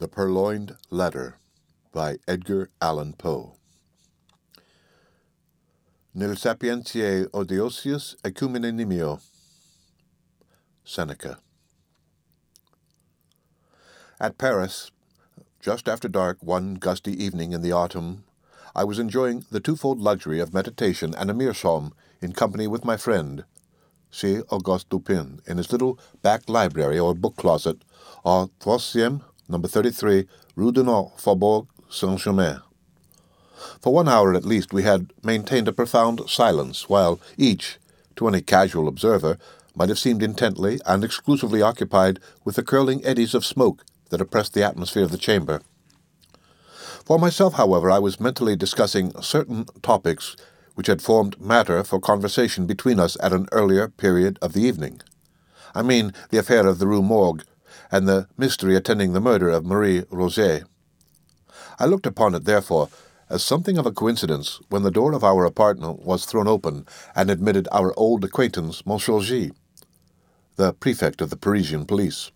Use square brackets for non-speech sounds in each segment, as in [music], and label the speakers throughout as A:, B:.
A: The Purloined Letter by Edgar Allan Poe. Nil sapientiae odiosius acumine nimio. Seneca. At Paris, just after dark one gusty evening in the autumn, I was enjoying the twofold luxury of meditation and a meerschaum in company with my friend, C. Auguste Dupin, in his little back library or book closet, au troisième number 33, Rue du Nord, Faubourg Saint-Germain. For one hour at least we had maintained a profound silence, while each, to any casual observer, might have seemed intently and exclusively occupied with the curling eddies of smoke that oppressed the atmosphere of the chamber. For myself, however, I was mentally discussing certain topics which had formed matter for conversation between us at an earlier period of the evening. I mean the affair of the Rue Morgue and the mystery attending the murder of Marie Roget. I looked upon it, therefore, as something of a coincidence when the door of our apartment was thrown open and admitted our old acquaintance, Monsieur G., the prefect of the Parisian police.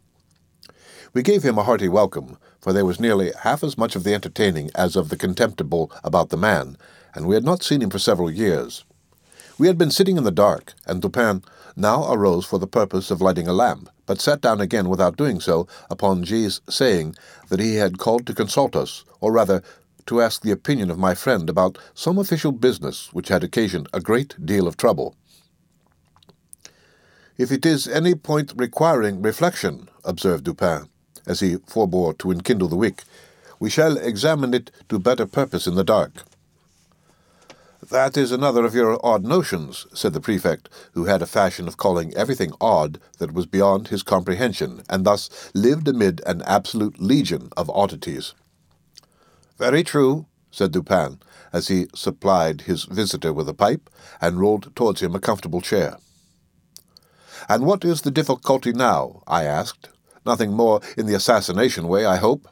A: We gave him a hearty welcome, for there was nearly half as much of the entertaining as of the contemptible about the man, and we had not seen him for several years. We had been sitting in the dark, and Dupin now arose for the purpose of lighting a lamp, but sat down again without doing so upon G's saying that he had called to consult us, or rather to ask the opinion of my friend about some official business which had occasioned a great deal of trouble. If it is any point requiring reflection, observed Dupin, as he forbore to enkindle the wick, we shall examine it to better purpose in the dark. That is another of your odd notions, said the prefect, who had a fashion of calling everything odd that was beyond his comprehension, and thus lived amid an absolute legion of oddities. Very true, said Dupin, as he supplied his visitor with a pipe and rolled towards him a comfortable chair. And what is the difficulty now? I asked. Nothing more in the assassination way, I hope.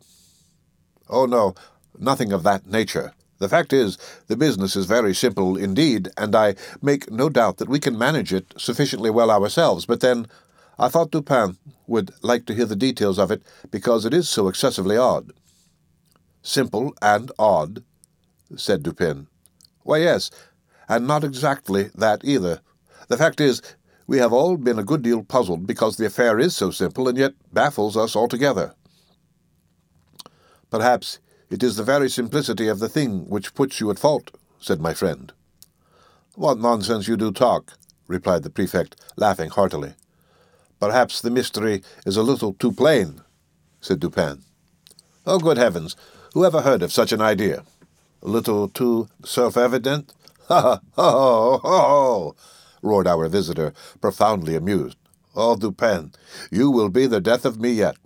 A: Oh, no, nothing of that nature, the fact is, the business is very simple indeed, and I make no doubt that we can manage it sufficiently well ourselves. But then, I thought Dupin would like to hear the details of it, because it is so excessively odd. Simple and odd, said Dupin. Why, yes, and not exactly that either. The fact is, we have all been a good deal puzzled because the affair is so simple and yet baffles us altogether. Perhaps it is the very simplicity of the thing which puts you at fault, said my friend. What nonsense you do talk, replied the prefect, laughing heartily. Perhaps the mystery is a little too plain, said Dupin. Oh, good heavens! Who ever heard of such an idea? A little too self-evident? [laughs] Ha ha ha ho ho! roared our visitor, profoundly amused. Oh, Dupin, you will be the death of me yet.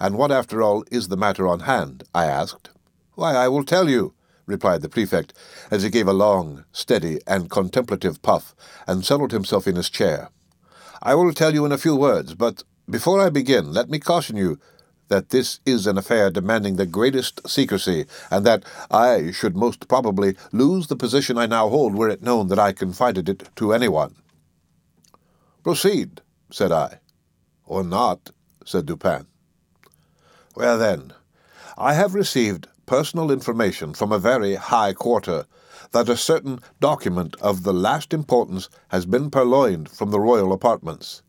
A: And what, after all, is the matter on hand? I asked. Why, I will tell you, replied the prefect, as he gave a long, steady, and contemplative puff, and settled himself in his chair. I will tell you in a few words, but before I begin, let me caution you that this is an affair demanding the greatest secrecy, and that I should most probably lose the position I now hold were it known that I confided it to anyone. Proceed, said I. Or not, said Dupin. Well, then, I have received personal information from a very high quarter that a certain document of the last importance has been purloined from the royal apartments.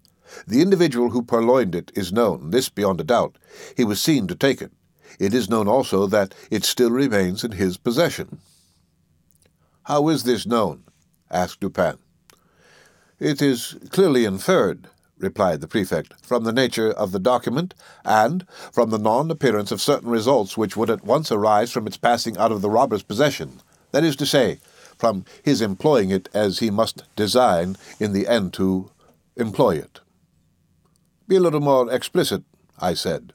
A: The individual who purloined it is known, this beyond a doubt. He was seen to take it. It is known also that it still remains in his possession. How is this known? asked Dupin. It is clearly inferred, replied the prefect, from the nature of the document, and from the non appearance of certain results which would at once arise from its passing out of the robber's possession, that is to say, from his employing it as he must design in the end to employ it. Be a little more explicit, I said.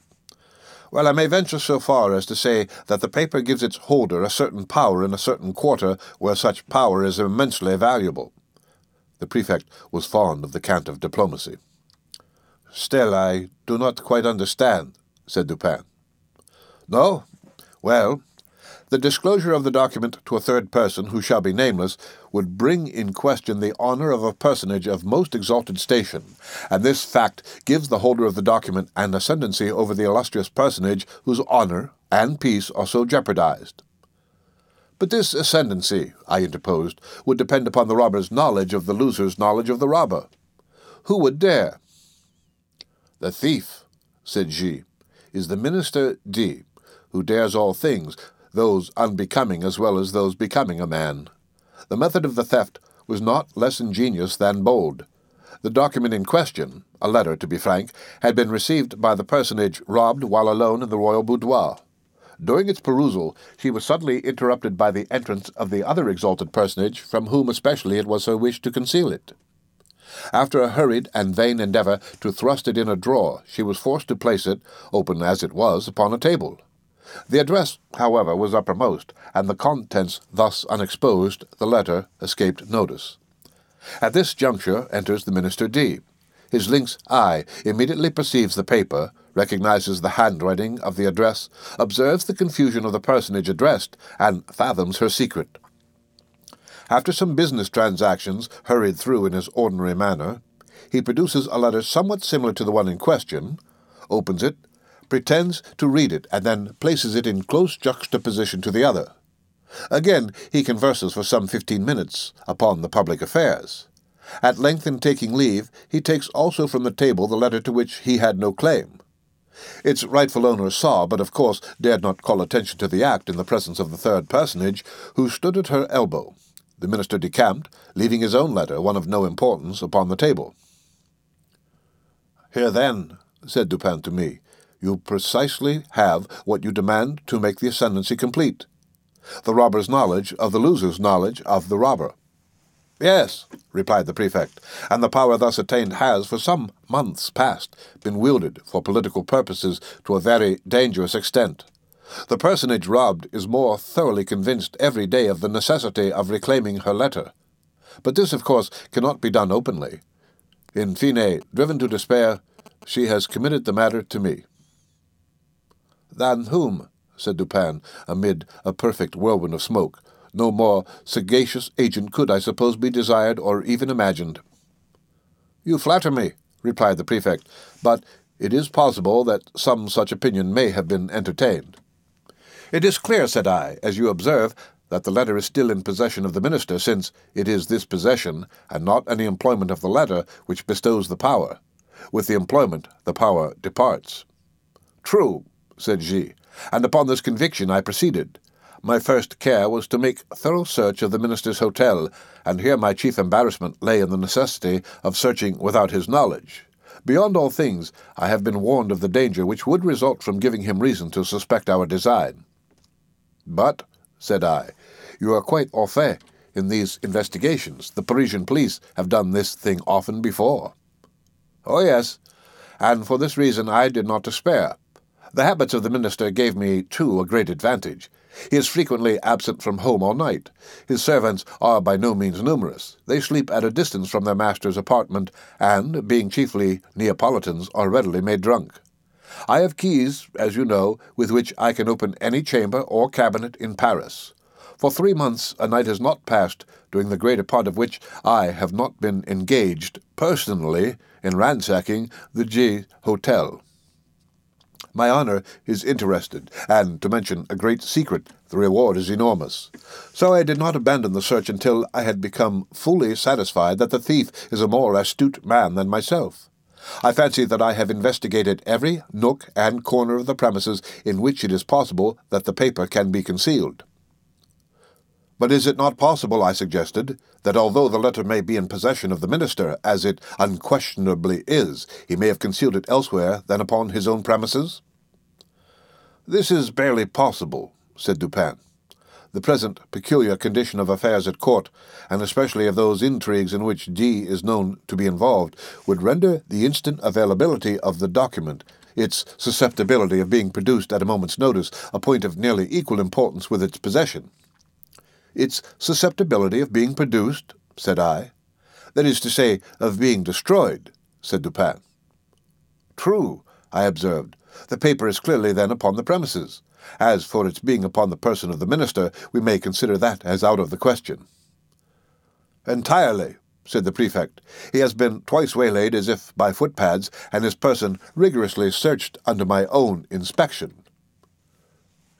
A: Well, I may venture so far as to say that the paper gives its holder a certain power in a certain quarter where such power is immensely valuable. The prefect was fond of the cant of diplomacy. Still, I do not quite understand, said Dupin. No? Well, The disclosure of the document to a third person who shall be nameless would bring in question the honor of a personage of most exalted station, and this fact gives the holder of the document an ascendancy over the illustrious personage whose honor and peace are so jeopardized. But this ascendancy, I interposed, would depend upon the robber's knowledge of the loser's knowledge of the robber. Who would dare? The thief, said G, is the minister D, who dares all things, those unbecoming as well as those becoming a man. The method of the theft was not less ingenious than bold. The document in question, a letter to be frank, had been received by the personage robbed while alone in the royal boudoir. During its perusal, she was suddenly interrupted by the entrance of the other exalted personage, from whom especially it was her wish to conceal it. After a hurried and vain endeavour to thrust it in a drawer, she was forced to place it, open as it was, upon a table. The address, however, was uppermost, and the contents thus unexposed, the letter escaped notice. At this juncture enters the Minister D. His lynx eye immediately perceives the paper, recognizes the handwriting of the address, observes the confusion of the personage addressed, and fathoms her secret. After some business transactions hurried through in his ordinary manner, he produces a letter somewhat similar to the one in question, opens it, pretends to read it, and then places it in close juxtaposition to the other. Again, he converses for some fifteen minutes upon the public affairs. At length, in taking leave, he takes also from the table the letter to which he had no claim. Its rightful owner saw, but of course dared not call attention to the act in the presence of the third personage, who stood at her elbow. The minister decamped, leaving his own letter, one of no importance, upon the table. Here then, said Dupin to me, you precisely have what you demand to make the ascendancy complete. The robber's knowledge of the loser's knowledge of the robber. Yes, replied the prefect, and the power thus attained has, for some months past, been wielded for political purposes to a very dangerous extent. The personage robbed is more thoroughly convinced every day of the necessity of reclaiming her letter. But this, of course, cannot be done openly. In fine, driven to despair, she has committed the matter to me. Than whom? said Dupin, amid a perfect whirlwind of smoke. No more sagacious agent could, I suppose, be desired or even imagined. You flatter me, replied the prefect, but it is possible that some such opinion may have been entertained. It is clear, said I, as you observe, that the letter is still in possession of the minister, since it is this possession, and not any employment of the letter, which bestows the power. With the employment, the power departs. True, said G, and upon this conviction I proceeded. My first care was to make thorough search of the minister's hotel, and here my chief embarrassment lay in the necessity of searching without his knowledge. Beyond all things, I have been warned of the danger which would result from giving him reason to suspect our design. But, said I, you are quite au fait in these investigations. The Parisian police have done this thing often before. Oh, yes, and for this reason I did not despair. The habits of the minister gave me, too, a great advantage. He is frequently absent from home all night. His servants are by no means numerous. They sleep at a distance from their master's apartment, and, being chiefly Neapolitans, are readily made drunk. I have keys, as you know, with which I can open any chamber or cabinet in Paris. For three months a night has not passed, during the greater part of which I have not been engaged, personally, in ransacking the G Hotel. My honour is interested, and, to mention a great secret, the reward is enormous. So I did not abandon the search until I had become fully satisfied that the thief is a more astute man than myself. I fancy that I have investigated every nook and corner of the premises in which it is possible that the paper can be concealed. But is it not possible, I suggested, that although the letter may be in possession of the minister, as it unquestionably is, he may have concealed it elsewhere than upon his own premises? This is barely possible, said Dupin. The present peculiar condition of affairs at court, and especially of those intrigues in which D is known to be involved, would render the instant availability of the document, its susceptibility of being produced at a moment's notice, a point of nearly equal importance with its possession. Its susceptibility of being produced, said I. That is to say, of being destroyed, said Dupin. True, I observed. The paper is clearly then upon the premises. As for its being upon the person of the minister, we may consider that as out of the question. Entirely, said the prefect. He has been twice waylaid as if by footpads, and his person rigorously searched under my own inspection.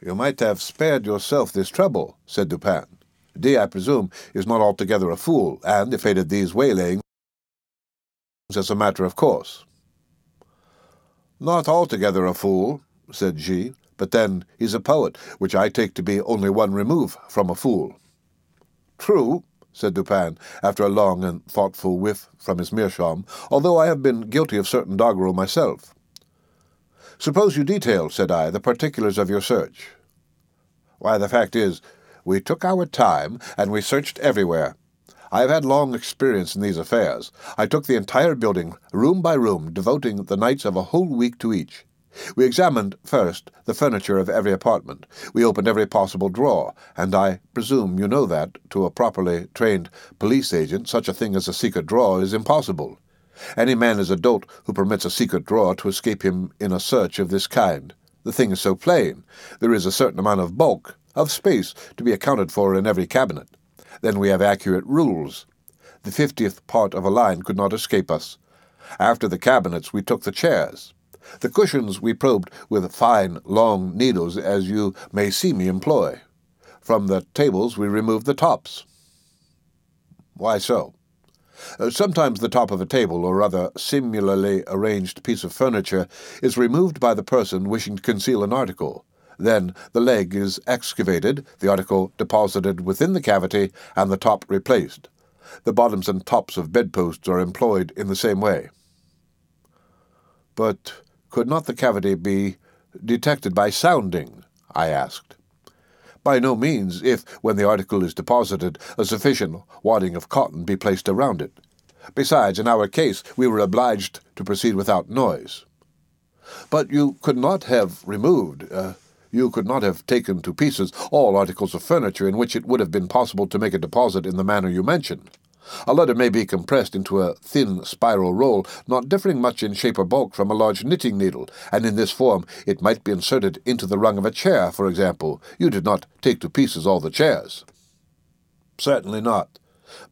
A: You might have spared yourself this trouble, said Dupin. D, I presume, is not altogether a fool, and evaded these waylayings as a matter of course. Not altogether a fool, said G, but then he's a poet, which I take to be only one remove from a fool. True, said Dupin, after a long and thoughtful whiff from his meerschaum, although I have been guilty of certain doggerel myself. Suppose you detail, said I, the particulars of your search. Why, the fact is, we took our time, and we searched everywhere. I have had long experience in these affairs. I took the entire building, room by room, devoting the nights of a whole week to each. We examined, first, the furniture of every apartment. We opened every possible drawer, and I presume you know that, to a properly trained police agent, such a thing as a secret drawer is impossible. Any man is a dolt who permits a secret drawer to escape him in a search of this kind. The thing is so plain. There is a certain amount of bulk, of space, to be accounted for in every cabinet. Then we have accurate rules. The fiftieth part of a line could not escape us. After the cabinets, we took the chairs. The cushions we probed with fine, long needles, as you may see me employ. From the tables we removed the tops. Why so? Uh, sometimes the top of a table, or other similarly arranged piece of furniture, is removed by the person wishing to conceal an article. Then the leg is excavated, the article deposited within the cavity, and the top replaced. The bottoms and tops of bedposts are employed in the same way. But could not the cavity be detected by sounding? I asked. By no means, if, when the article is deposited, a sufficient wadding of cotton be placed around it. Besides, in our case, we were obliged to proceed without noise. But you could not have removed, uh, you could not have taken to pieces all articles of furniture in which it would have been possible to make a deposit in the manner you mention. A letter may be compressed into a thin spiral roll, not differing much in shape or bulk from a large knitting needle, and in this form it might be inserted into the rung of a chair, for example. You did not take to pieces all the chairs. Certainly not.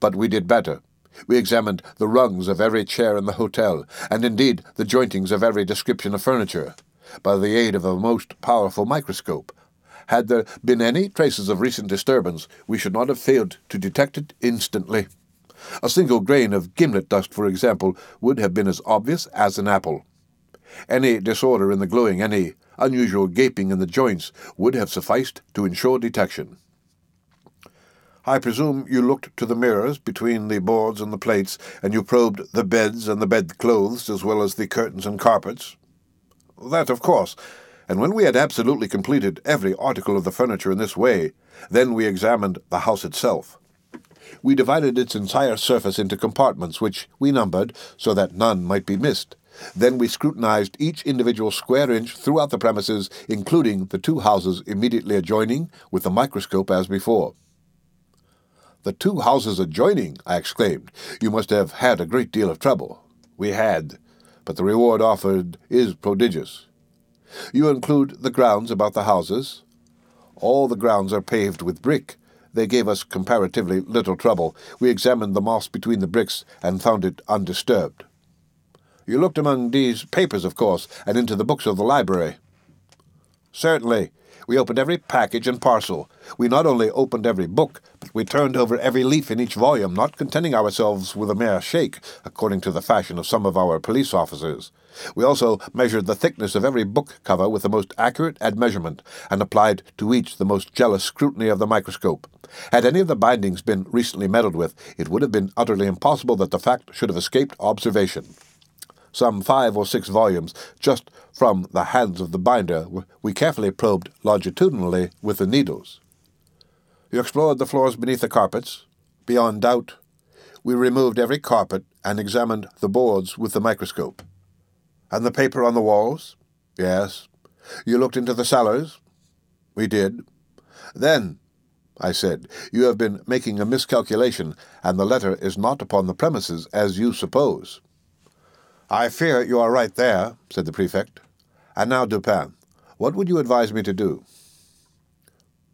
A: But we did better. We examined the rungs of every chair in the hotel, and indeed the jointings of every description of furniture, by the aid of a most powerful microscope. Had there been any traces of recent disturbance, we should not have failed to detect it instantly. A single grain of gimlet dust, for example, would have been as obvious as an apple. Any disorder in the gluing, any unusual gaping in the joints, would have sufficed to ensure detection. I presume you looked to the mirrors between the boards and the plates, and you probed the beds and the bedclothes, as well as the curtains and carpets? That, of course. And when we had absolutely completed every article of the furniture in this way, then we examined the house itself. We divided its entire surface into compartments, which we numbered so that none might be missed. Then we scrutinized each individual square inch throughout the premises, including the two houses immediately adjoining, with the microscope as before. The two houses adjoining, I exclaimed. You must have had a great deal of trouble. We had, but the reward offered is prodigious. You include the grounds about the houses? All the grounds are paved with brick, they gave us comparatively little trouble. We examined the moss between the bricks and found it undisturbed. You looked among these papers, of course, and into the books of the library. Certainly. We opened every package and parcel. We not only opened every book, but we turned over every leaf in each volume, not contenting ourselves with a mere shake, according to the fashion of some of our police officers. We also measured the thickness of every book cover with the most accurate admeasurement, and applied to each the most jealous scrutiny of the microscope. Had any of the bindings been recently meddled with, it would have been utterly impossible that the fact should have escaped observation. Some five or six volumes, just from the hands of the binder, we carefully probed longitudinally with the needles. You explored the floors beneath the carpets? Beyond doubt. We removed every carpet and examined the boards with the microscope. And the paper on the walls? Yes. You looked into the cellars? We did. Then, I said, you have been making a miscalculation, and the letter is not upon the premises as you suppose. I fear you are right there, said the prefect. And now, Dupin, what would you advise me to do?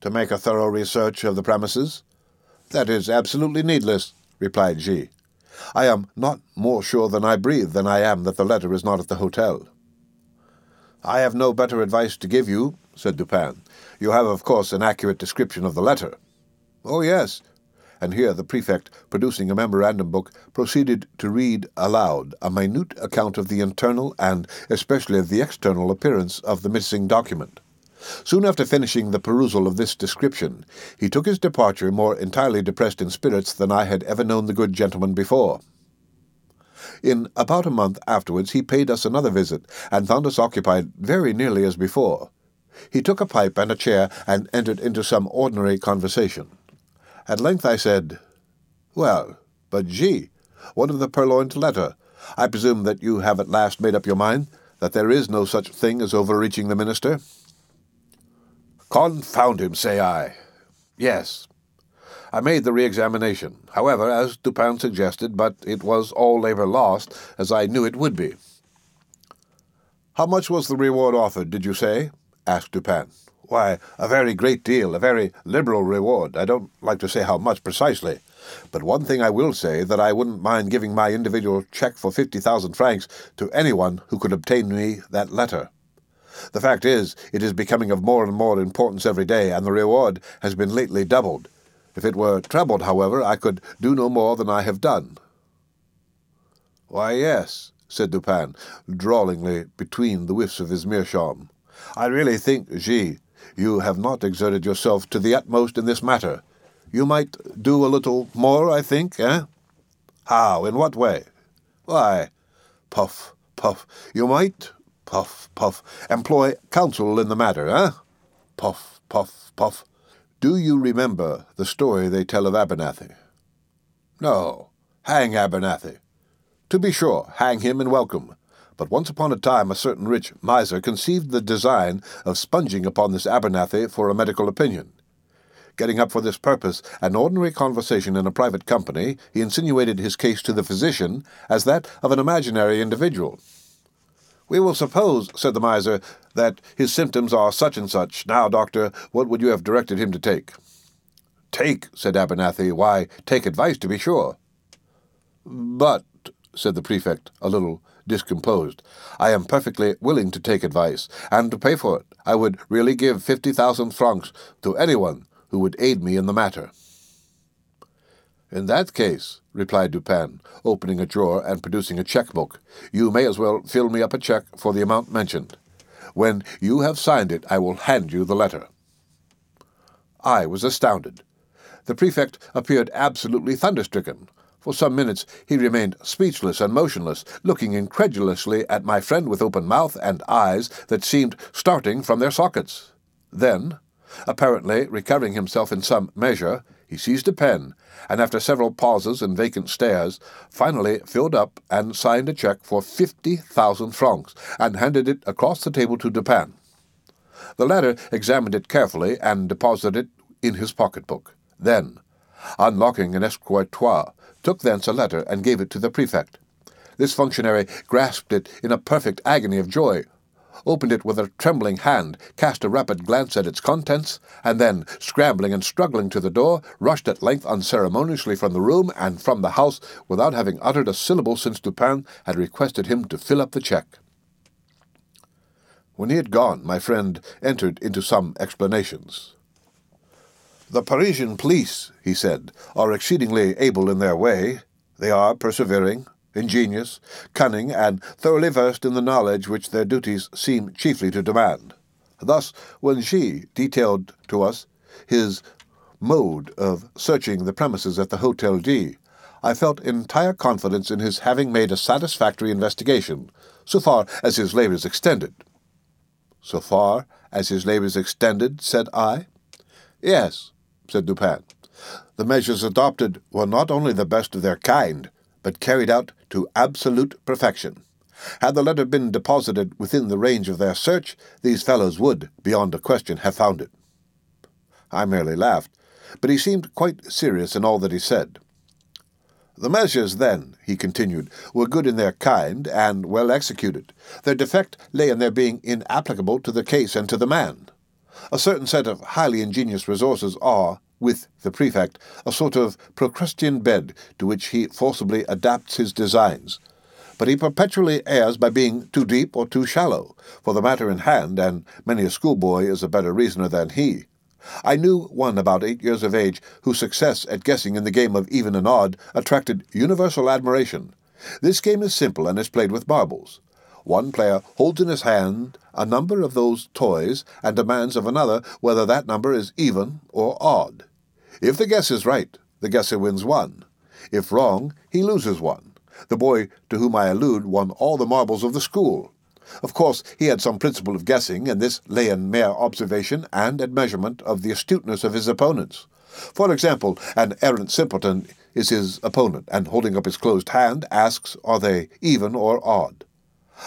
A: To make a thorough research of the premises? That is absolutely needless, replied G. I am not more sure than I breathe than I am that the letter is not at the hotel. I have no better advice to give you, said Dupin. You have, of course, an accurate description of the letter. Oh, yes. And here the prefect, producing a memorandum book, proceeded to read aloud a minute account of the internal and especially of the external appearance of the missing document. Soon after finishing the perusal of this description, he took his departure more entirely depressed in spirits than I had ever known the good gentleman before. In about a month afterwards he paid us another visit, and found us occupied very nearly as before. He took a pipe and a chair, and entered into some ordinary conversation. At length I said, Well, but G, what of the purloined letter? I presume that you have at last made up your mind that there is no such thing as overreaching the minister? Confound him, say I. Yes. I made the re-examination, however, as Dupin suggested, but it was all labour lost, as I knew it would be. How much was the reward offered, did you say? asked Dupin. Why, a very great deal, a very liberal reward. I don't like to say how much precisely. But one thing I will say, that I wouldn't mind giving my individual cheque for fifty thousand francs to anyone who could obtain me that letter. The fact is, it is becoming of more and more importance every day, and the reward has been lately doubled. If it were trebled, however, I could do no more than I have done. Why, yes, said Dupin, drawlingly between the whiffs of his meerschaum. I really think, G, you have not exerted yourself to the utmost in this matter. You might do a little more, I think, eh? How? In what way? Why, puff, puff, you might, Puff, puff. Employ counsel in the matter, eh? Puff, puff, puff. Do you remember the story they tell of Abernethy? No. Hang Abernethy. To be sure, hang him and welcome. But once upon a time a certain rich miser conceived the design of sponging upon this Abernethy for a medical opinion. Getting up for this purpose an ordinary conversation in a private company, he insinuated his case to the physician as that of an imaginary individual. We will suppose, said the miser, that his symptoms are such and such. Now, doctor, what would you have directed him to take? Take, said Abernethy. Why, take advice, to be sure. But, said the prefect, a little discomposed, I am perfectly willing to take advice, and to pay for it. I would really give fifty thousand francs to anyone who would aid me in the matter. In that case, replied Dupin, opening a drawer and producing a cheque-book, you may as well fill me up a cheque for the amount mentioned. When you have signed it, I will hand you the letter. I was astounded. The prefect appeared absolutely thunderstricken. For some minutes he remained speechless and motionless, looking incredulously at my friend with open mouth and eyes that seemed starting from their sockets. Then, apparently recovering himself in some measure, he seized a pen, and after several pauses and vacant stares, finally filled up and signed a cheque for fifty thousand francs, and handed it across the table to Dupin. The latter examined it carefully and deposited it in his pocket-book. Then, unlocking an escritoire, took thence a letter and gave it to the prefect. This functionary grasped it in a perfect agony of joy, opened it with a trembling hand, cast a rapid glance at its contents, and then, scrambling and struggling to the door, rushed at length unceremoniously from the room and from the house without having uttered a syllable since Dupin had requested him to fill up the cheque. When he had gone, my friend entered into some explanations. The Parisian police, he said, are exceedingly able in their way. They are persevering, ingenious, cunning, and thoroughly versed in the knowledge which their duties seem chiefly to demand. Thus, when G detailed to us his mode of searching the premises at the Hotel D, I felt entire confidence in his having made a satisfactory investigation, so far as his labours extended. So far as his labours extended, said I. Yes, said Dupin. The measures adopted were not only the best of their kind, but carried out to absolute perfection. Had the letter been deposited within the range of their search, these fellows would, beyond a question, have found it. I merely laughed, but he seemed quite serious in all that he said. The measures, then, he continued, were good in their kind and well executed. Their defect lay in their being inapplicable to the case and to the man. A certain set of highly ingenious resources are, with the prefect, a sort of Procrustean bed to which he forcibly adapts his designs. But he perpetually errs by being too deep or too shallow, for the matter in hand, and many a schoolboy is a better reasoner than he. I knew one about eight years of age whose success at guessing in the game of even and odd attracted universal admiration. This game is simple and is played with marbles. One player holds in his hand a number of those toys and demands of another whether that number is even or odd. If the guess is right, the guesser wins one. If wrong, he loses one. The boy to whom I allude won all the marbles of the school. Of course, he had some principle of guessing, and this lay in mere observation and admeasurement of the astuteness of his opponents. For example, an errant simpleton is his opponent, and holding up his closed hand, asks, Are they even or odd?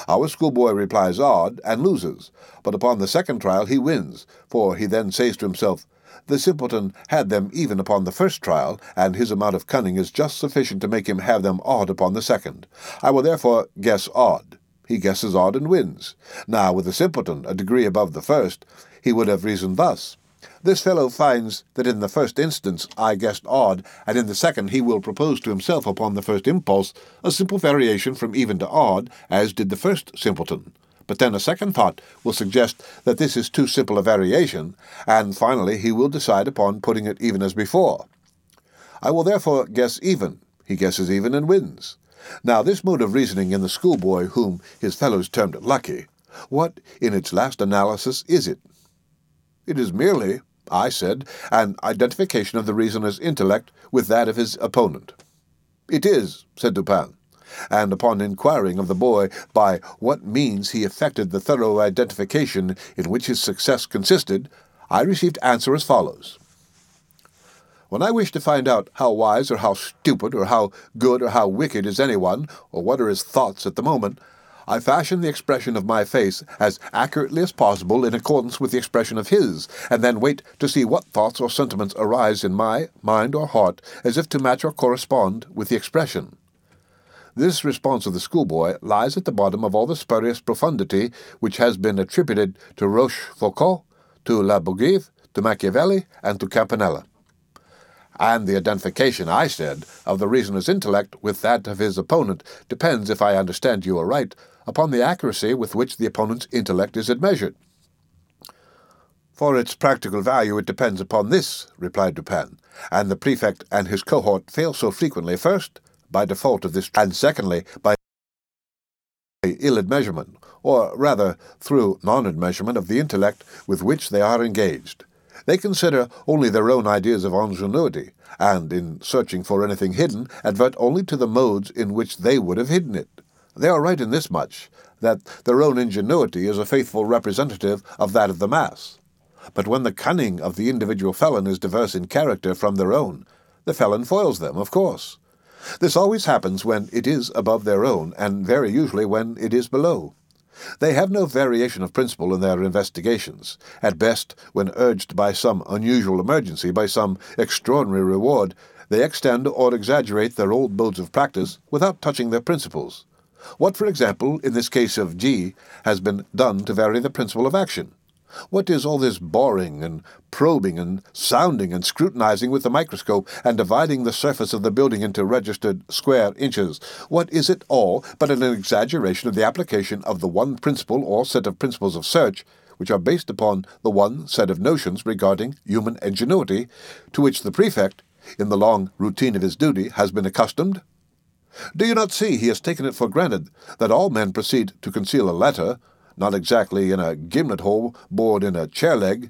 A: Our schoolboy replies odd, and loses, but upon the second trial he wins, for he then says to himself, the simpleton had them even upon the first trial, and his amount of cunning is just sufficient to make him have them odd upon the second. I will therefore guess odd. He guesses odd and wins. Now, with the simpleton a degree above the first, he would have reasoned thus. This fellow finds that in the first instance I guessed odd, and in the second he will propose to himself upon the first impulse a simple variation from even to odd, as did the first simpleton. But then a second thought will suggest that this is too simple a variation, and finally he will decide upon putting it even as before. I will therefore guess even. He guesses even and wins. Now, this mode of reasoning in the schoolboy whom his fellows termed lucky, what, in its last analysis, is it? It is merely, I said, an identification of the reasoner's intellect with that of his opponent. It is, said Dupin and upon inquiring of the boy by what means he effected the thorough identification in which his success consisted, I received answer as follows. When I wish to find out how wise or how stupid or how good or how wicked is anyone, or what are his thoughts at the moment, I fashion the expression of my face as accurately as possible in accordance with the expression of his, and then wait to see what thoughts or sentiments arise in my mind or heart as if to match or correspond with the expression. This response of the schoolboy lies at the bottom of all the spurious profundity which has been attributed to Rochefoucauld, to La Bougive, to Machiavelli, and to Campanella. And the identification, I said, of the reasoner's intellect with that of his opponent depends, if I understand you aright, upon the accuracy with which the opponent's intellect is admeasured. For its practical value it depends upon this, replied Dupin, and the prefect and his cohort fail so frequently, first, by default of this, and secondly, by ill admeasurement, or rather through non admeasurement of the intellect with which they are engaged. They consider only their own ideas of ingenuity, and in searching for anything hidden, advert only to the modes in which they would have hidden it. They are right in this much, that their own ingenuity is a faithful representative of that of the mass. But when the cunning of the individual felon is diverse in character from their own, the felon foils them, of course. This always happens when it is above their own, and very usually when it is below. They have no variation of principle in their investigations. At best, when urged by some unusual emergency, by some extraordinary reward, they extend or exaggerate their old modes of practice without touching their principles. What, for example, in this case of G, has been done to vary the principle of action? What is all this boring and probing and sounding and scrutinizing with the microscope and dividing the surface of the building into registered square inches? What is it all but an exaggeration of the application of the one principle or set of principles of search which are based upon the one set of notions regarding human ingenuity to which the prefect, in the long routine of his duty, has been accustomed? Do you not see he has taken it for granted that all men proceed to conceal a letter not exactly in a gimlet hole bored in a chair leg,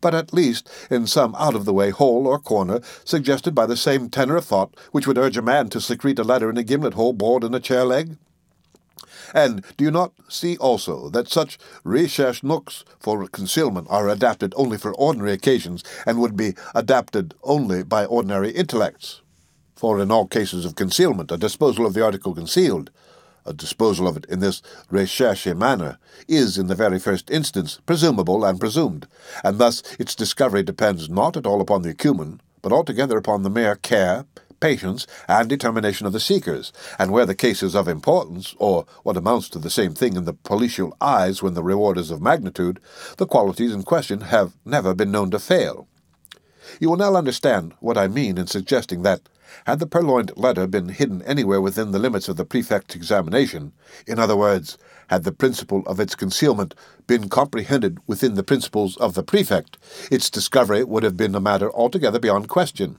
A: but at least in some out of the way hole or corner suggested by the same tenor of thought which would urge a man to secrete a letter in a gimlet hole bored in a chair leg? And do you not see also that such recherche nooks for concealment are adapted only for ordinary occasions and would be adapted only by ordinary intellects? For in all cases of concealment, a disposal of the article concealed a disposal of it in this recherche manner is, in the very first instance, presumable and presumed, and thus its discovery depends not at all upon the acumen, but altogether upon the mere care, patience and determination of the seekers, and where the case is of importance, or what amounts to the same thing in the policial eyes when the reward is of magnitude, the qualities in question have never been known to fail. You will now understand what I mean in suggesting that, had the purloined letter been hidden anywhere within the limits of the prefect's examination, in other words, had the principle of its concealment been comprehended within the principles of the prefect, its discovery would have been a matter altogether beyond question.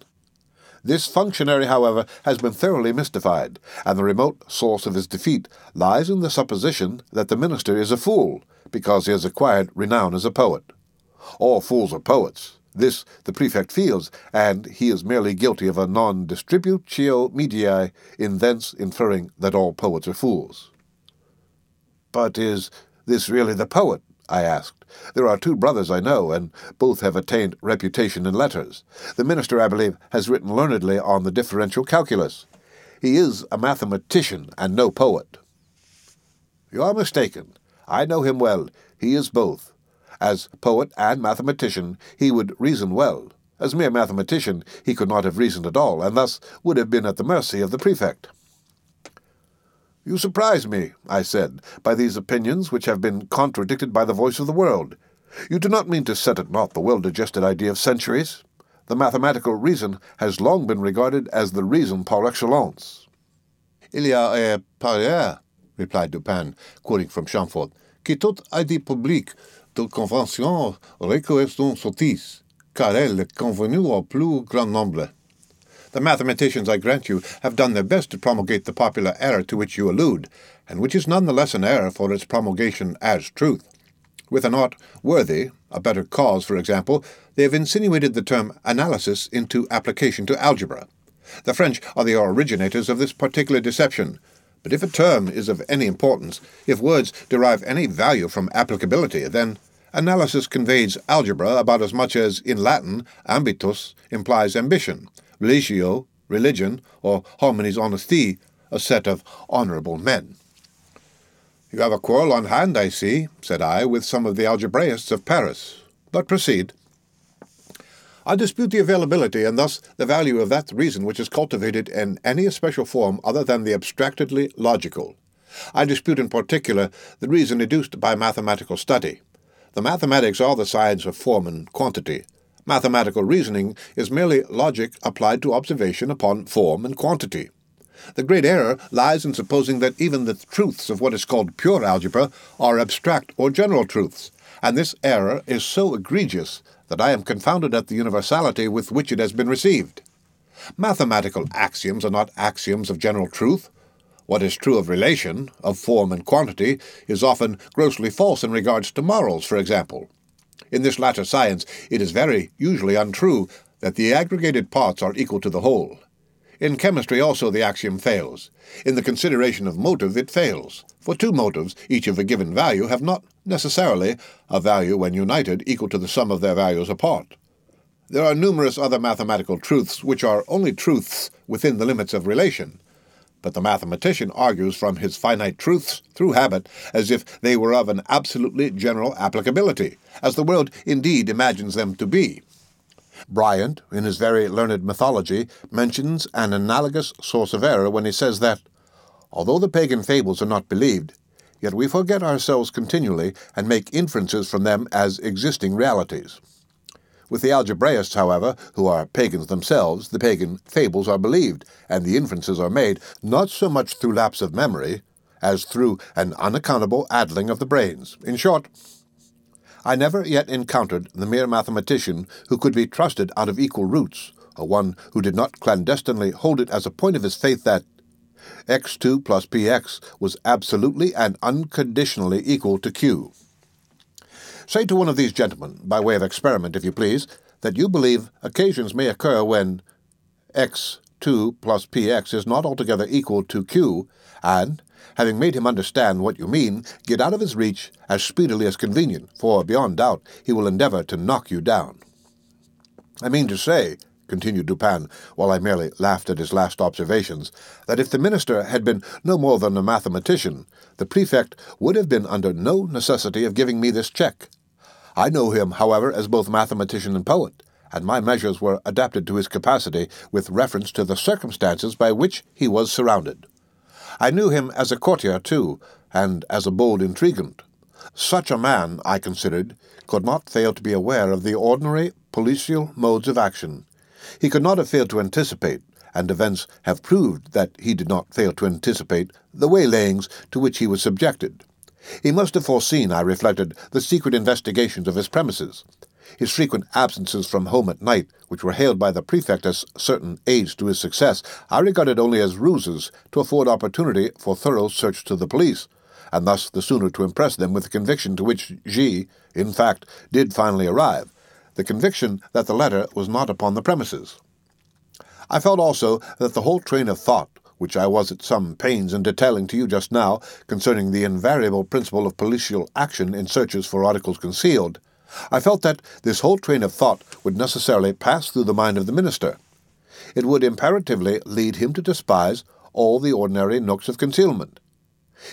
A: This functionary, however, has been thoroughly mystified, and the remote source of his defeat lies in the supposition that the minister is a fool, because he has acquired renown as a poet. All fools are poets. This the prefect feels, and he is merely guilty of a non distributio medii in thence inferring that all poets are fools. But is this really the poet? I asked. There are two brothers I know, and both have attained reputation in letters. The minister, I believe, has written learnedly on the differential calculus. He is a mathematician and no poet. You are mistaken. I know him well. He is both. As poet and mathematician, he would reason well. As mere mathematician, he could not have reasoned at all, and thus would have been at the mercy of the prefect. You surprise me, I said, by these opinions which have been contradicted by the voice of the world. You do not mean to set at naught the well-digested idea of centuries. The mathematical reason has long been regarded as the reason par excellence.
B: Il y a eh, un parieur, replied Dupin, quoting from Chamfort, qui toute idée publique de convention son sottise, car elle est convenue au plus grand nombre. The mathematicians, I grant you, have done their best to promulgate the popular error to which you allude, and which is none the less an error for its promulgation as truth. With an art worthy, a better cause, for example, they have insinuated the term analysis into application to algebra. The French are the originators of this particular deception. But if a term is of any importance, if words derive any value from applicability, then analysis conveys algebra about as much as in Latin ambitus implies ambition, religio, religion, or homines honesti, a set of honourable men. You have a quarrel on hand, I see, said I, with some of the algebraists of Paris. But proceed. I dispute the availability and thus the value of that reason which is cultivated in any especial form other than the abstractedly logical. I dispute in particular the reason educed by mathematical study. The mathematics are the science of form and quantity, Mathematical reasoning is merely logic applied to observation upon form and quantity. The great error lies in supposing that even the truths of what is called pure algebra are abstract or general truths, and this error is so egregious that I am confounded at the universality with which it has been received. Mathematical axioms are not axioms of general truth. What is true of relation, of form and quantity, is often grossly false in regards to morals, for example. In this latter science, it is very usually untrue that the aggregated parts are equal to the whole. In chemistry also the axiom fails. In the consideration of motive it fails, for two motives, each of a given value, have not necessarily a value when united equal to the sum of their values apart. There are numerous other mathematical truths which are only truths within the limits of relation, but the mathematician argues from his finite truths through habit as if they were of an absolutely general applicability, as the world indeed imagines them to be.
A: Bryant, in his very learned mythology, mentions an analogous source of error when he says that, although the pagan fables are not believed, yet we forget ourselves continually and make inferences from them as existing realities. With the algebraists, however, who are pagans themselves, the pagan fables are believed, and the inferences are made not so much through lapse of memory as through an unaccountable addling of the brains. In short, I never yet encountered the mere mathematician who could be trusted out of equal roots, or one who did not clandestinely hold it as a point of his faith that x2 plus px was absolutely and unconditionally equal to q. Say to one of these gentlemen, by way of experiment, if you please, that you believe occasions may occur when x2 plus px is not altogether equal to q, and, having made him understand what you mean, get out of his reach as speedily as convenient, for beyond doubt he will endeavour to knock you down. I mean to say, continued Dupin, while I merely laughed at his last observations, that if the minister had been no more than a mathematician, the prefect would have been under no necessity of giving me this check. I know him, however, as both mathematician and poet, and my measures were adapted to his capacity with reference to the circumstances by which he was surrounded. I knew him as a courtier, too, and as a bold intriguant. Such a man, I considered, could not fail to be aware of the ordinary policial modes of action. He could not have failed to anticipate, and events have proved that he did not fail to anticipate, the waylayings to which he was subjected. He must have foreseen, I reflected, the secret investigations of his premises. His frequent absences from home at night, which were hailed by the prefect as certain aids to his success, I regarded only as ruses to afford opportunity for thorough search to the police, and thus the sooner to impress them with the conviction to which G, in fact, did finally arrive, the conviction that the letter was not upon the premises. I felt also that the whole train of thought, which I was at some pains in detailing to you just now, concerning the invariable principle of policial action in searches for articles concealed, I felt that this whole train of thought would necessarily pass through the mind of the minister. It would imperatively lead him to despise all the ordinary nooks of concealment.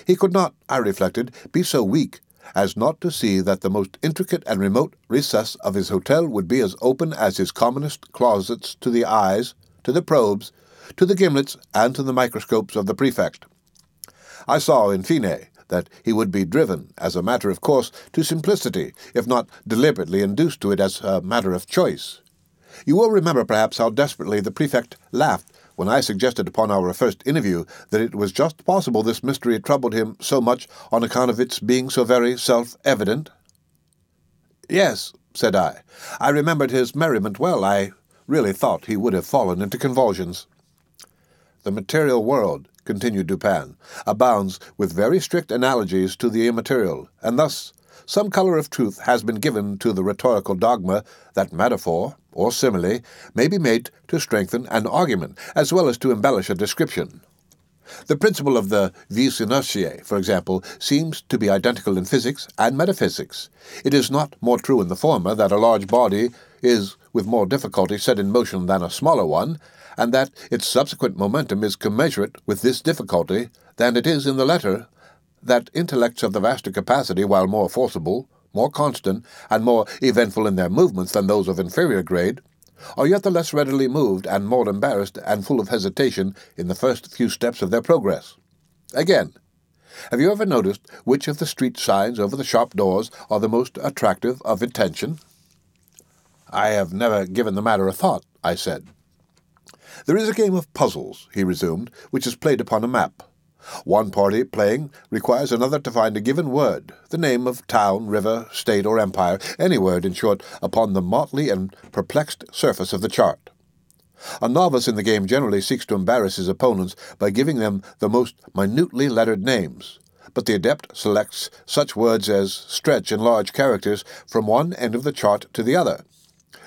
A: He could not, I reflected, be so weak as not to see that the most intricate and remote recess of his hotel would be as open as his commonest closets to the eyes, to the probes, to the gimlets, and to the microscopes of the prefect. I saw, in fine, that he would be driven, as a matter of course, to simplicity, if not deliberately induced to it as a matter of choice. You will remember, perhaps, how desperately the prefect laughed when I suggested upon our first interview that it was just possible this mystery troubled him so much on account of its being so very self evident. Yes, said I. I remembered his merriment well. I really thought he would have fallen into convulsions. The material world, continued Dupin, abounds with very strict analogies to the immaterial, and thus some color of truth has been given to the rhetorical dogma that metaphor, or simile, may be made to strengthen an argument, as well as to embellish a description. The principle of the vis inertiae, for example, seems to be identical in physics and metaphysics. It is not more true in the former that a large body is with more difficulty set in motion than a smaller one, and that its subsequent momentum is commensurate with this difficulty than it is in the latter that intellects of the vaster capacity, while more forcible, more constant, and more eventful in their movements than those of inferior grade, are yet the less readily moved and more embarrassed and full of hesitation in the first few steps of their progress. Again, have you ever noticed which of the street signs over the shop doors are the most attractive of intention? I have never given the matter a thought, I said. There is a game of puzzles, he resumed, which is played upon a map. One party playing requires another to find a given word, the name of town, river, state, or empire, any word, in short, upon the motley and perplexed surface of the chart. A novice in the game generally seeks to embarrass his opponents by giving them the most minutely lettered names, but the adept selects such words as stretch in large characters from one end of the chart to the other.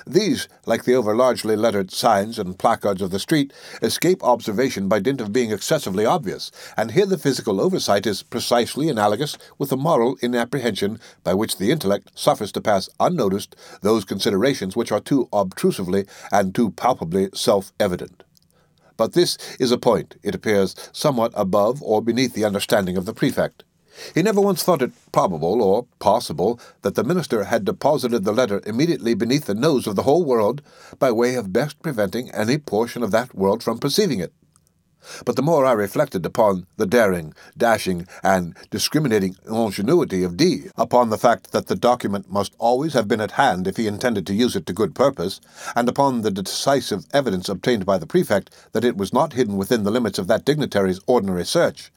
A: These, like the over largely lettered signs and placards of the street, escape observation by dint of being excessively obvious, and here the physical oversight is precisely analogous with the moral inapprehension by which the intellect suffers to pass unnoticed those considerations which are too obtrusively and too palpably self evident. But this is a point, it appears, somewhat above or beneath the understanding of the prefect. He never once thought it probable or possible that the minister had deposited the letter immediately beneath the nose of the whole world by way of best preventing any portion of that world from perceiving it. But the more I reflected upon the daring, dashing, and discriminating ingenuity of D, upon the fact that the document must always have been at hand if he intended to use it to good purpose, and upon the decisive evidence obtained by the prefect that it was not hidden within the limits of that dignitary's ordinary search,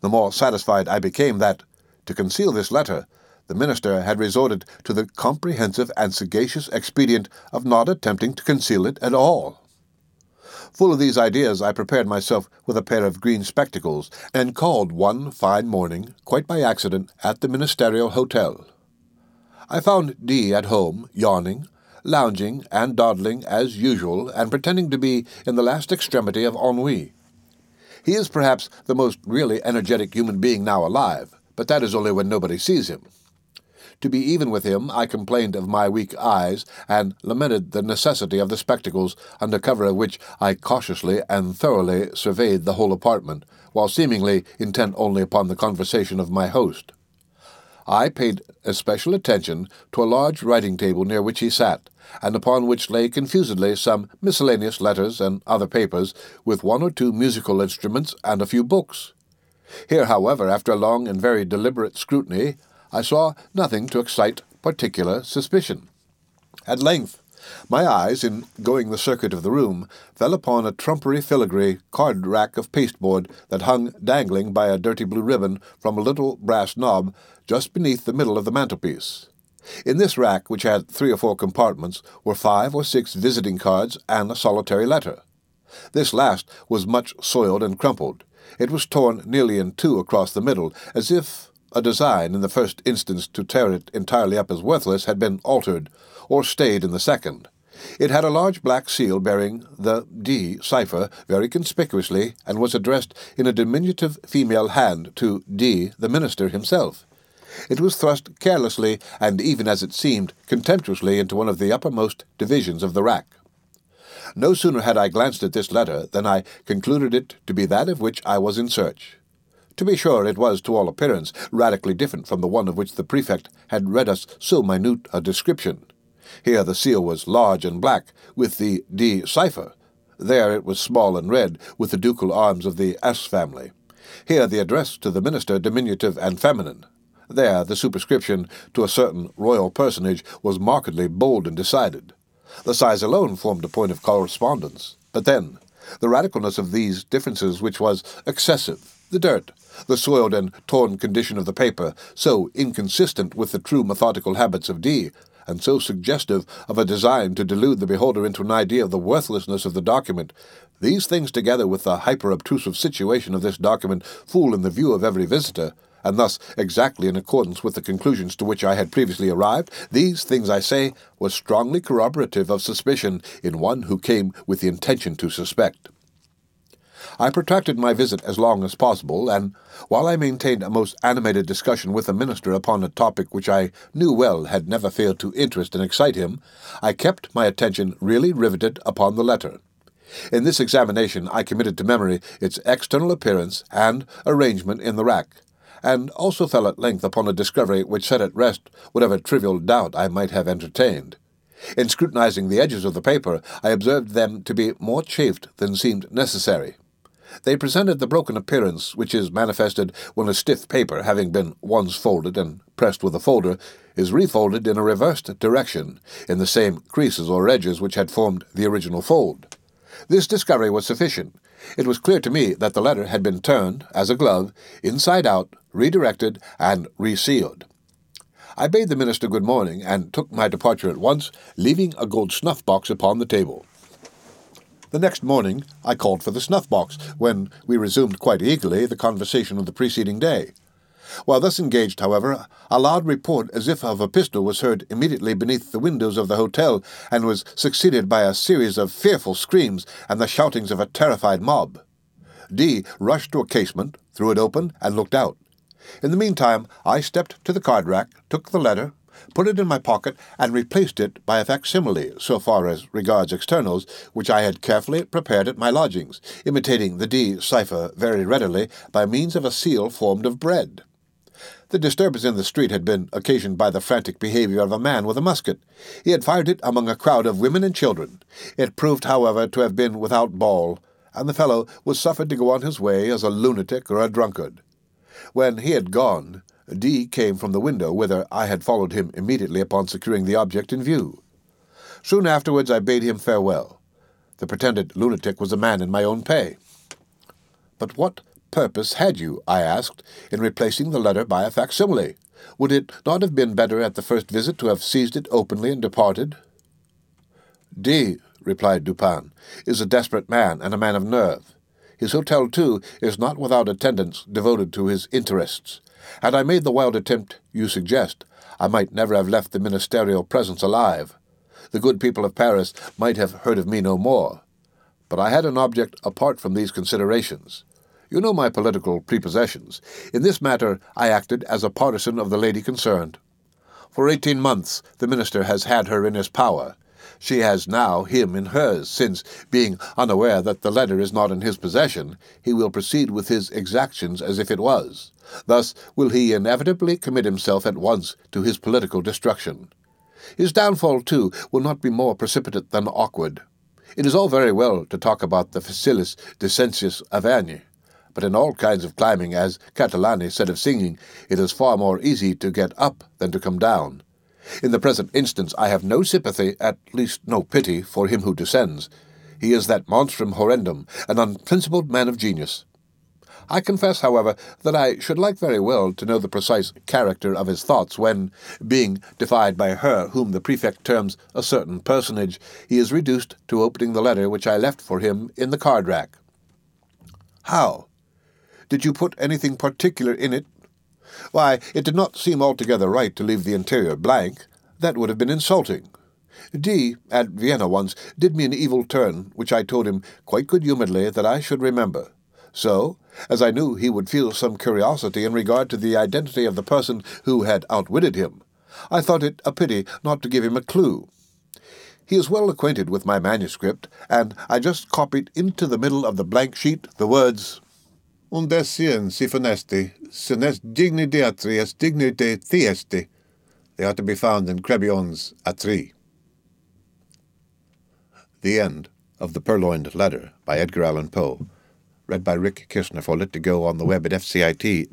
A: the more satisfied I became that, to conceal this letter, the minister had resorted to the comprehensive and sagacious expedient of not attempting to conceal it at all. Full of these ideas, I prepared myself with a pair of green spectacles, and called one fine morning, quite by accident, at the ministerial hotel. I found D at home, yawning, lounging and dawdling as usual, and pretending to be in the last extremity of ennui. He is perhaps the most really energetic human being now alive, but that is only when nobody sees him. To be even with him, I complained of my weak eyes, and lamented the necessity of the spectacles, under cover of which I cautiously and thoroughly surveyed the whole apartment, while seemingly intent only upon the conversation of my host. I paid especial attention to a large writing table near which he sat, and upon which lay confusedly some miscellaneous letters and other papers, with one or two musical instruments and a few books. Here, however, after a long and very deliberate scrutiny, I saw nothing to excite particular suspicion. At length, my eyes, in going the circuit of the room, fell upon a trumpery filigree card rack of pasteboard that hung dangling by a dirty blue ribbon from a little brass knob just beneath the middle of the mantelpiece. In this rack, which had three or four compartments, were five or six visiting cards and a solitary letter. This last was much soiled and crumpled. It was torn nearly in two across the middle, as if a design in the first instance to tear it entirely up as worthless had been altered, or stayed in the second. It had a large black seal bearing the D cipher very conspicuously, and was addressed in a diminutive female hand to D, the minister himself. It was thrust carelessly, and even as it seemed, contemptuously into one of the uppermost divisions of the rack. No sooner had I glanced at this letter than I concluded it to be that of which I was in search. To be sure, it was, to all appearance, radically different from the one of which the prefect had read us so minute a description. Here the seal was large and black, with the D cipher. There it was small and red, with the ducal arms of the S family. Here the address to the minister diminutive and feminine. There the superscription to a certain royal personage was markedly bold and decided. The size alone formed a point of correspondence. But then, the radicalness of these differences, which was excessive, the dirt, the soiled and torn condition of the paper, so inconsistent with the true methodical habits of D, and so suggestive of a design to delude the beholder into an idea of the worthlessness of the document, these things together with the hyper-obtrusive situation of this document full in the view of every visitor, and thus exactly in accordance with the conclusions to which I had previously arrived, these things, I say, were strongly corroborative of suspicion in one who came with the intention to suspect. I protracted my visit as long as possible, and while I maintained a most animated discussion with the minister upon a topic which I knew well had never failed to interest and excite him, I kept my attention really riveted upon the letter. In this examination I committed to memory its external appearance and arrangement in the rack, and also fell at length upon a discovery which set at rest whatever trivial doubt I might have entertained. In scrutinizing the edges of the paper, I observed them to be more chafed than seemed necessary. They presented the broken appearance which is manifested when a stiff paper, having been once folded and pressed with a folder, is refolded in a reversed direction, in the same creases or edges which had formed the original fold. This discovery was sufficient. It was clear to me that the letter had been turned, as a glove, inside out, redirected, and resealed. I bade the minister good morning, and took my departure at once, leaving a gold snuff box upon the table. The next morning I called for the snuff box, when we resumed quite eagerly the conversation of the preceding day. While thus engaged, however, a loud report as if of a pistol was heard immediately beneath the windows of the hotel, and was succeeded by a series of fearful screams and the shoutings of a terrified mob. D rushed to a casement, threw it open, and looked out. In the meantime, I stepped to the card rack, took the letter, put it in my pocket, and replaced it by a facsimile, so far as regards externals, which I had carefully prepared at my lodgings, imitating the D cipher very readily by means of a seal formed of bread. The disturbance in the street had been occasioned by the frantic behavior of a man with a musket. He had fired it among a crowd of women and children. It proved, however, to have been without ball, and the fellow was suffered to go on his way as a lunatic or a drunkard. When he had gone, D came from the window, whither I had followed him immediately upon securing the object in view. Soon afterwards I bade him farewell. The pretended lunatic was a man in my own pay. But what purpose had you, I asked, in replacing the letter by a facsimile? Would it not have been better at the first visit to have seized it openly and departed? D, replied Dupin, is a desperate man and a man of nerve. His hotel, too, is not without attendants devoted to his interests. Had I made the wild attempt you suggest, I might never have left the ministerial presence alive. The good people of Paris might have heard of me no more. But I had an object apart from these considerations. You know my political prepossessions. In this matter I acted as a partisan of the lady concerned. For eighteen months the minister has had her in his power. She has now him in hers, since, being unaware that the letter is not in his possession, he will proceed with his exactions as if it was. Thus will he inevitably commit himself at once to his political destruction. His downfall, too, will not be more precipitate than awkward. It is all very well to talk about the facilis descensus Averni, but in all kinds of climbing, as Catalani said of singing, it is far more easy to get up than to come down. In the present instance, I have no sympathy, at least no pity, for him who descends. He is that monstrum horrendum, an unprincipled man of genius. I confess, however, that I should like very well to know the precise character of his thoughts when, being defied by her whom the prefect terms a certain personage, he is reduced to opening the letter which I left for him in the card rack. How? Did you put anything particular in it? Why, it did not seem altogether right to leave the interior blank. That would have been insulting. D, at Vienna once, did me an evil turn, which I told him quite good humouredly that I should remember. So, as I knew he would feel some curiosity in regard to the identity of the person who had outwitted him, I thought it a pity not to give him a clue. He is well acquainted with my manuscript, and I just copied into the middle of the blank sheet the words
B: Undesien siphonesti, senes digni deatrias dignite theesti. They are to be found in Crebillon's Atrée.
A: The End of The Purloined Letter by Edgar Allan Poe. Read by Rick Kirschner for Lit2Go on the web at fcit.usf.edu.